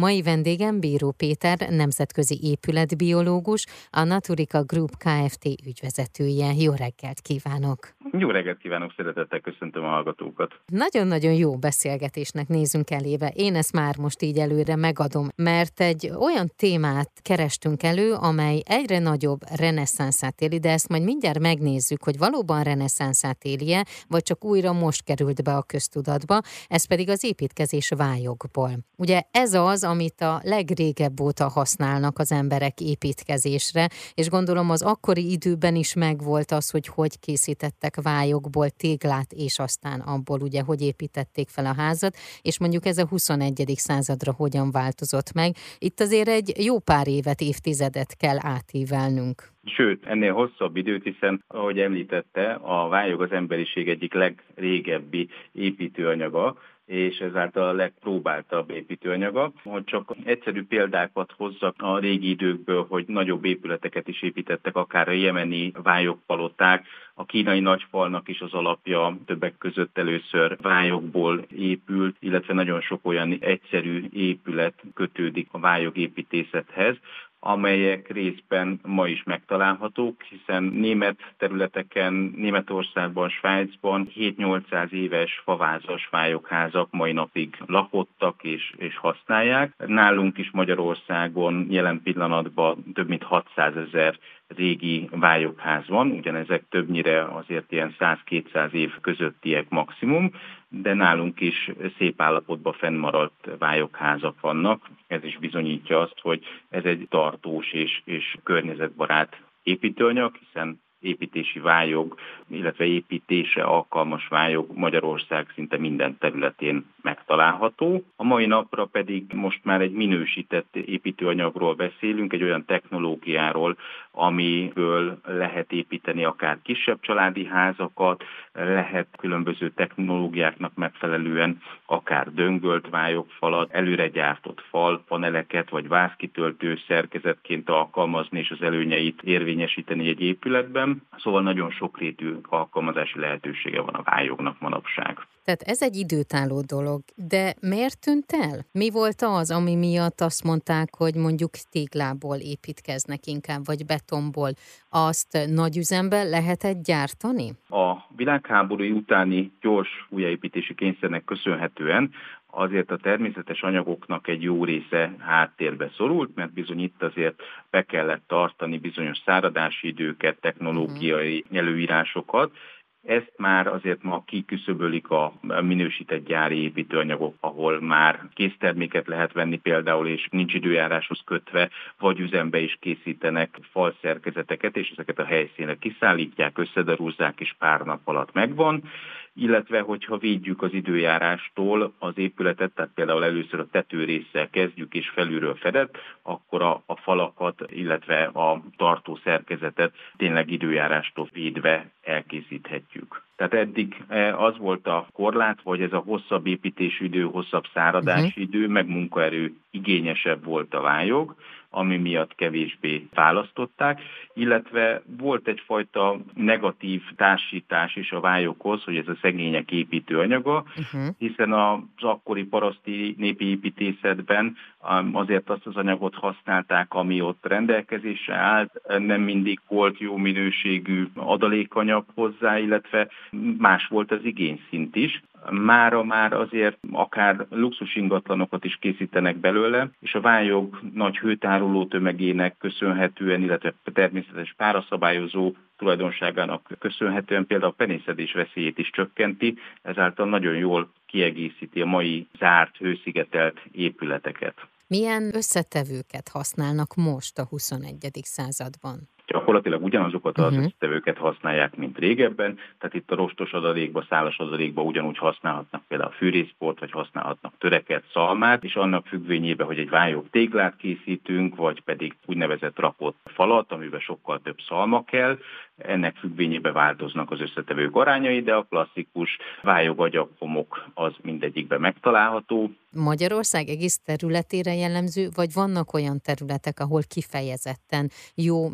Mai vendégem Bíró Péter, nemzetközi épületbiológus, a Naturika Group Kft. ügyvezetője. Jó reggelt kívánok! Jó reggelt kívánok, szeretettel köszöntöm a hallgatókat. Nagyon-nagyon jó beszélgetésnek nézünk elébe. Én ezt már most így előre megadom, mert egy olyan témát kerestünk elő, amely egyre nagyobb reneszánszát éli, de ezt majd mindjárt megnézzük, hogy valóban reneszánszát élje, vagy csak újra most került be a köztudatba, ez pedig az építkezés vályokból. Ugye ez az, amit a legrégebb óta használnak az emberek építkezésre, és gondolom az akkori időben is megvolt az, hogy hogy készítettek vályokból téglát, és aztán abból ugye, hogy építették fel a házat, és mondjuk ez a 21. századra hogyan változott meg. Itt azért egy jó pár évet, évtizedet kell átívelnünk. Sőt, ennél hosszabb időt, hiszen, ahogy említette, a vályog az emberiség egyik legrégebbi építőanyaga, és ezáltal a legpróbáltabb építőanyaga. Hogy csak egyszerű példákat hozzak a régi időkből, hogy nagyobb épületeket is építettek, akár a jemeni vályogpaloták, a kínai nagyfalnak is az alapja többek között először vályokból épült, illetve nagyon sok olyan egyszerű épület kötődik a vályogépítészethez, amelyek részben ma is megtalálhatók, hiszen német területeken, Németországban, Svájcban 7-800 éves favázas vályokházak mai napig lakottak és, és használják. Nálunk is Magyarországon jelen pillanatban több mint 600 ezer régi vályokház van, ugyanezek többnyire azért ilyen 100-200 év közöttiek maximum, de nálunk is szép állapotban fennmaradt vályokházak vannak. Ez is bizonyítja azt, hogy ez egy tartós és, és környezetbarát építőanyag, hiszen építési vályog, illetve építése alkalmas vályog Magyarország szinte minden területén megtalálható. A mai napra pedig most már egy minősített építőanyagról beszélünk, egy olyan technológiáról, amiből lehet építeni akár kisebb családi házakat, lehet különböző technológiáknak megfelelően akár döngölt vályogfalat, előre gyártott fal, paneleket vagy vázkitöltő szerkezetként alkalmazni és az előnyeit érvényesíteni egy épületben szóval nagyon sokrétű alkalmazási lehetősége van a vályognak manapság. Tehát ez egy időtálló dolog, de miért tűnt el? Mi volt az, ami miatt azt mondták, hogy mondjuk téglából építkeznek inkább, vagy betonból? Azt nagy üzemben lehetett gyártani? A világháború utáni gyors újjáépítési kényszernek köszönhetően azért a természetes anyagoknak egy jó része háttérbe szorult, mert bizony itt azért be kellett tartani bizonyos száradási időket, technológiai mhm. előírásokat, ezt már azért ma kiküszöbölik a minősített gyári építőanyagok, ahol már készterméket lehet venni például, és nincs időjáráshoz kötve, vagy üzembe is készítenek falszerkezeteket, és ezeket a helyszínre kiszállítják, összedarúzzák, és pár nap alatt megvan illetve hogyha védjük az időjárástól az épületet, tehát például először a tetőrészsel kezdjük és felülről fedett, akkor a, a falakat, illetve a tartó szerkezetet tényleg időjárástól védve elkészíthetjük. Tehát eddig e, az volt a korlát, hogy ez a hosszabb építési idő, hosszabb száradási uh-huh. idő, meg munkaerő igényesebb volt a vályog, ami miatt kevésbé választották, illetve volt egyfajta negatív társítás is a vályokhoz, hogy ez a szegények építőanyaga, uh-huh. hiszen az akkori paraszti népi építészetben um, azért azt az anyagot használták, ami ott rendelkezésre állt, nem mindig volt jó minőségű adalékanyag hozzá, illetve más volt az igényszint is mára már azért akár luxus ingatlanokat is készítenek belőle, és a vályog nagy hőtároló tömegének köszönhetően, illetve természetes páraszabályozó tulajdonságának köszönhetően például a penészedés veszélyét is csökkenti, ezáltal nagyon jól kiegészíti a mai zárt, hőszigetelt épületeket. Milyen összetevőket használnak most a 21. században? Gyakorlatilag ugyanazokat az uh-huh. tevőket használják, mint régebben, tehát itt a rostos adalékba, szálas adalékba ugyanúgy használhatnak például fűrészport, vagy használhatnak töreket, szalmát, és annak függvényében, hogy egy vályog téglát készítünk, vagy pedig úgynevezett rakott falat, amiben sokkal több szalma kell, ennek függvényében változnak az összetevők arányai, de a klasszikus vályogagyaghomok az mindegyikben megtalálható. Magyarország egész területére jellemző, vagy vannak olyan területek, ahol kifejezetten jó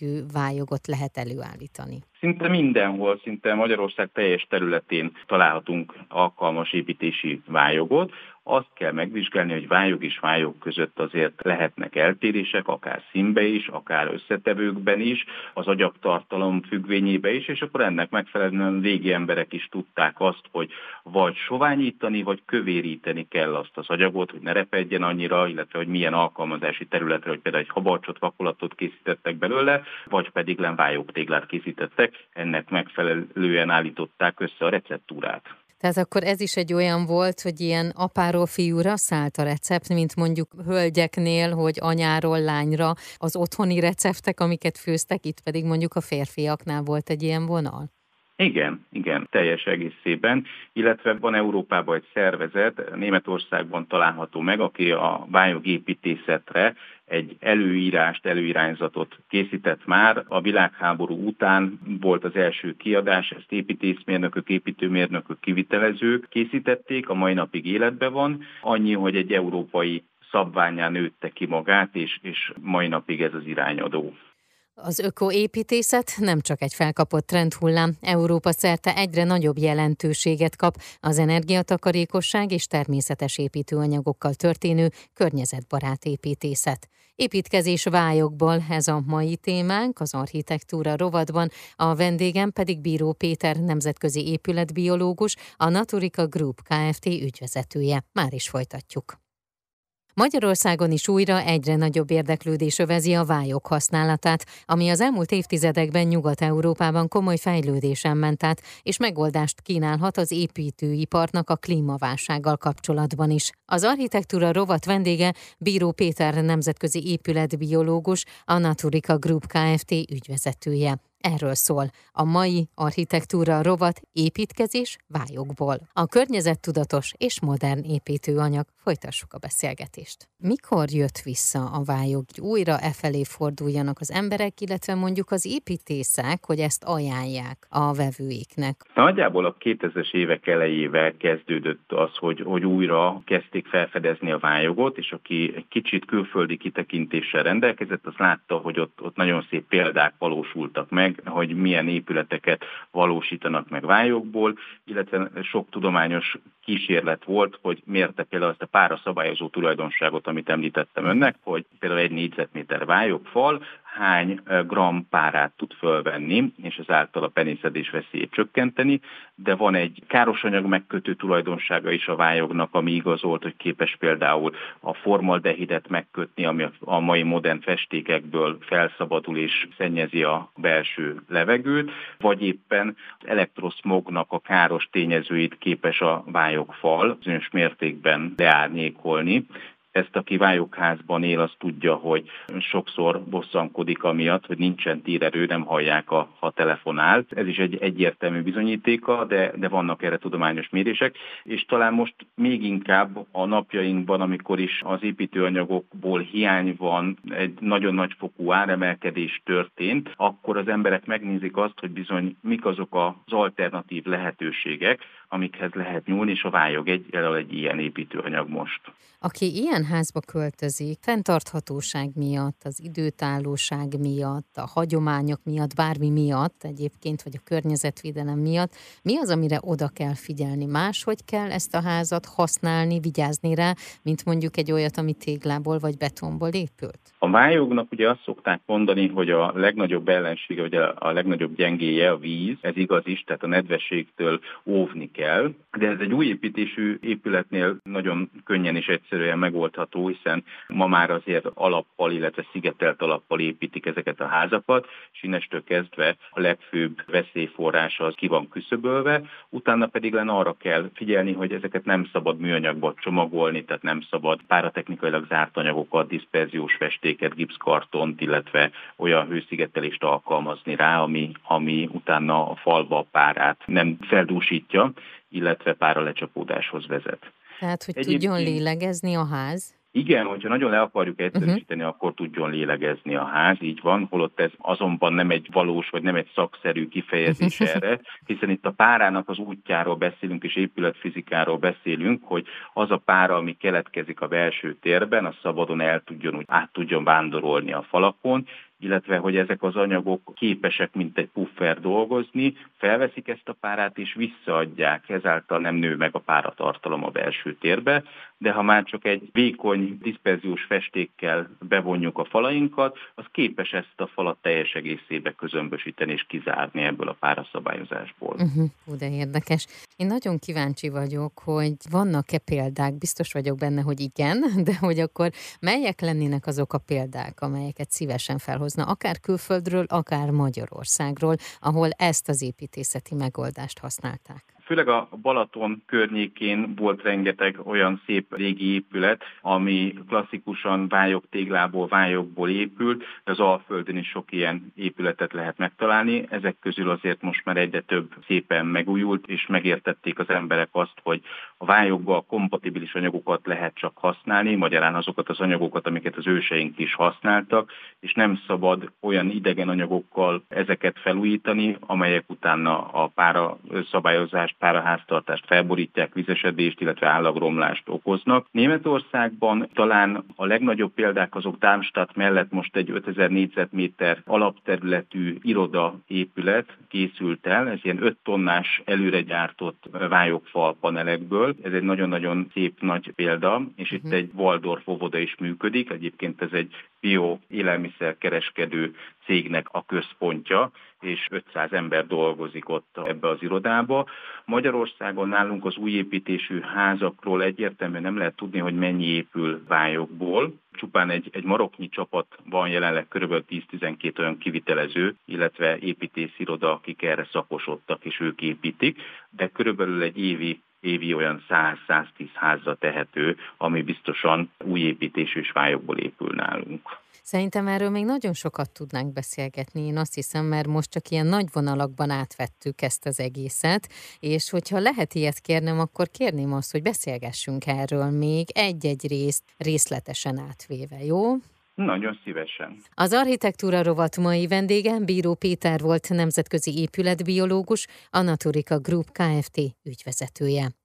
minőségű vályogot lehet előállítani? Szinte mindenhol, szinte Magyarország teljes területén találhatunk alkalmas építési vályogot. azt kell megvizsgálni, hogy vályog és vályog között azért lehetnek eltérések, akár színbe is, akár összetevőkben is, az agyagtartalom függvényébe is, és akkor ennek megfelelően régi emberek is tudták azt, hogy vagy soványítani, vagy kövéríteni kell azt az agyagot, hogy ne repedjen annyira, illetve hogy milyen alkalmazási területre, hogy például egy habarcsot, vakolatot készítettek belőle, vagy pedig lenvályog téglát készítettek, ennek megfelelően állították össze a receptúrát. Tehát akkor ez is egy olyan volt, hogy ilyen apáról fiúra szállt a recept, mint mondjuk hölgyeknél, hogy anyáról lányra az otthoni receptek, amiket főztek, itt pedig mondjuk a férfiaknál volt egy ilyen vonal? Igen, igen, teljes egészében, illetve van Európában egy szervezet, Németországban található meg, aki a vályogépítészetre egy előírást, előirányzatot készített már. A világháború után volt az első kiadás, ezt építészmérnökök, építőmérnökök, kivitelezők készítették, a mai napig életben van. Annyi, hogy egy európai szabványán nőtte ki magát, és, és mai napig ez az irányadó. Az ökoépítészet nem csak egy felkapott trendhullám, Európa szerte egyre nagyobb jelentőséget kap az energiatakarékosság és természetes építőanyagokkal történő környezetbarát építészet. Építkezés vályokból ez a mai témánk, az architektúra rovatban, a vendégem pedig Bíró Péter nemzetközi épületbiológus, a Naturika Group Kft. ügyvezetője. Már is folytatjuk. Magyarországon is újra egyre nagyobb érdeklődés övezi a vályok használatát, ami az elmúlt évtizedekben Nyugat-Európában komoly fejlődésen ment át, és megoldást kínálhat az építőiparnak a klímaválsággal kapcsolatban is. Az architektúra rovat vendége Bíró Péter nemzetközi épületbiológus, a Naturika Group Kft. ügyvezetője. Erről szól a mai architektúra rovat építkezés vályokból. A környezettudatos és modern építőanyag. Folytassuk a beszélgetést. Mikor jött vissza a vályog, hogy újra e felé forduljanak az emberek, illetve mondjuk az építészek, hogy ezt ajánlják a vevőiknek? Nagyjából a 2000-es évek elejével kezdődött az, hogy, hogy újra kezdték felfedezni a vályogot, és aki egy kicsit külföldi kitekintéssel rendelkezett, az látta, hogy ott, ott nagyon szép példák valósultak meg, hogy milyen épületeket valósítanak meg vályokból, illetve sok tudományos kísérlet volt, hogy mérte például ezt a pára szabályozó tulajdonságot, amit említettem önnek, hogy például egy négyzetméter vályogfal hány gram párát tud fölvenni, és ezáltal a penészedés veszélyét csökkenteni, de van egy károsanyag megkötő tulajdonsága is a vályognak, ami igazolt, hogy képes például a formaldehidet megkötni, ami a mai modern festékekből felszabadul és szennyezi a belső levegőt, vagy éppen az elektroszmognak a káros tényezőit képes a vályogfal bizonyos mértékben leárnyékolni, ezt, aki vályokházban él, az tudja, hogy sokszor bosszankodik amiatt, hogy nincsen térerő, nem hallják, a, ha telefonál. Ez is egy egyértelmű bizonyítéka, de, de vannak erre tudományos mérések, és talán most még inkább a napjainkban, amikor is az építőanyagokból hiány van, egy nagyon nagy fokú áremelkedés történt, akkor az emberek megnézik azt, hogy bizony mik azok az alternatív lehetőségek, amikhez lehet nyúlni, és a vályog egy, egy ilyen építőanyag most. Aki ilyen házba költözik, fenntarthatóság miatt, az időtállóság miatt, a hagyományok miatt, bármi miatt egyébként, vagy a környezetvédelem miatt, mi az, amire oda kell figyelni? Máshogy kell ezt a házat használni, vigyázni rá, mint mondjuk egy olyat, ami téglából vagy betonból épült? A vályognak ugye azt szokták mondani, hogy a legnagyobb ellensége, vagy a legnagyobb gyengéje a víz, ez igaz is, tehát a nedvességtől óvni kell, de ez egy új építésű épületnél nagyon könnyen és egyszerűen megoldható, hiszen ma már azért alappal, illetve szigetelt alappal építik ezeket a házakat, és innestől kezdve a legfőbb veszélyforrás az ki van küszöbölve, utána pedig lenne arra kell figyelni, hogy ezeket nem szabad műanyagba csomagolni, tehát nem szabad páratechnikailag zárt anyagokat, diszperziós festék, festéket, gipszkartont, illetve olyan hőszigetelést alkalmazni rá, ami, ami utána a falba a párát nem feldúsítja, illetve pára lecsapódáshoz vezet. Tehát, hogy Egyébként... tudjon lélegezni a ház? Igen, hogyha nagyon le akarjuk egyszerűsíteni, uh-huh. akkor tudjon lélegezni a ház, így van, holott ez azonban nem egy valós, vagy nem egy szakszerű kifejezés erre, hiszen itt a párának az útjáról beszélünk, és épületfizikáról beszélünk, hogy az a pára, ami keletkezik a belső térben, az szabadon el tudjon, úgy át tudjon vándorolni a falakon, illetve hogy ezek az anyagok képesek, mint egy puffer dolgozni, felveszik ezt a párát és visszaadják, ezáltal nem nő meg a páratartalom a belső térbe, de ha már csak egy vékony diszperziós festékkel bevonjuk a falainkat, az képes ezt a falat teljes egészébe közömbösíteni és kizárni ebből a páraszabályozásból. Uh-huh, de érdekes. Én nagyon kíváncsi vagyok, hogy vannak-e példák, biztos vagyok benne, hogy igen, de hogy akkor melyek lennének azok a példák, amelyeket szívesen felhozna, akár külföldről, akár Magyarországról, ahol ezt az építészeti megoldást használták? Főleg a Balaton környékén volt rengeteg olyan szép régi épület, ami klasszikusan vályok téglából, vályokból épült, az Alföldön is sok ilyen épületet lehet megtalálni. Ezek közül azért most már egyre több szépen megújult, és megértették az emberek azt, hogy a vályokba kompatibilis anyagokat lehet csak használni, magyarán azokat az anyagokat, amiket az őseink is használtak, és nem szabad olyan idegen anyagokkal ezeket felújítani, amelyek utána a pára szabályozás páraháztartást felborítják, vizesedést, illetve állagromlást okoznak. Németországban talán a legnagyobb példák azok Darmstadt mellett most egy 5000 négyzetméter alapterületű irodaépület készült el, ez ilyen 5 tonnás előre gyártott vályogfal panelekből. Ez egy nagyon-nagyon szép nagy példa, és itt uh-huh. egy Waldorf óvoda is működik. Egyébként ez egy bio élelmiszerkereskedő cégnek a központja, és 500 ember dolgozik ott ebbe az irodába. Magyarországon nálunk az újépítésű házakról egyértelműen nem lehet tudni, hogy mennyi épül vályokból. Csupán egy, egy maroknyi csapat van jelenleg kb. 10-12 olyan kivitelező, illetve építésziroda, akik erre szakosodtak és ők építik, de körülbelül egy évi évi olyan 100-110 házra tehető, ami biztosan új építésű svályokból épül nálunk. Szerintem erről még nagyon sokat tudnánk beszélgetni, én azt hiszem, mert most csak ilyen nagy vonalakban átvettük ezt az egészet, és hogyha lehet ilyet kérnem, akkor kérném azt, hogy beszélgessünk erről még egy-egy részt részletesen átvéve, jó? Nagyon szívesen. Az architektúra rovat mai vendége Bíró Péter volt nemzetközi épületbiológus, Anatorika Group Kft. ügyvezetője.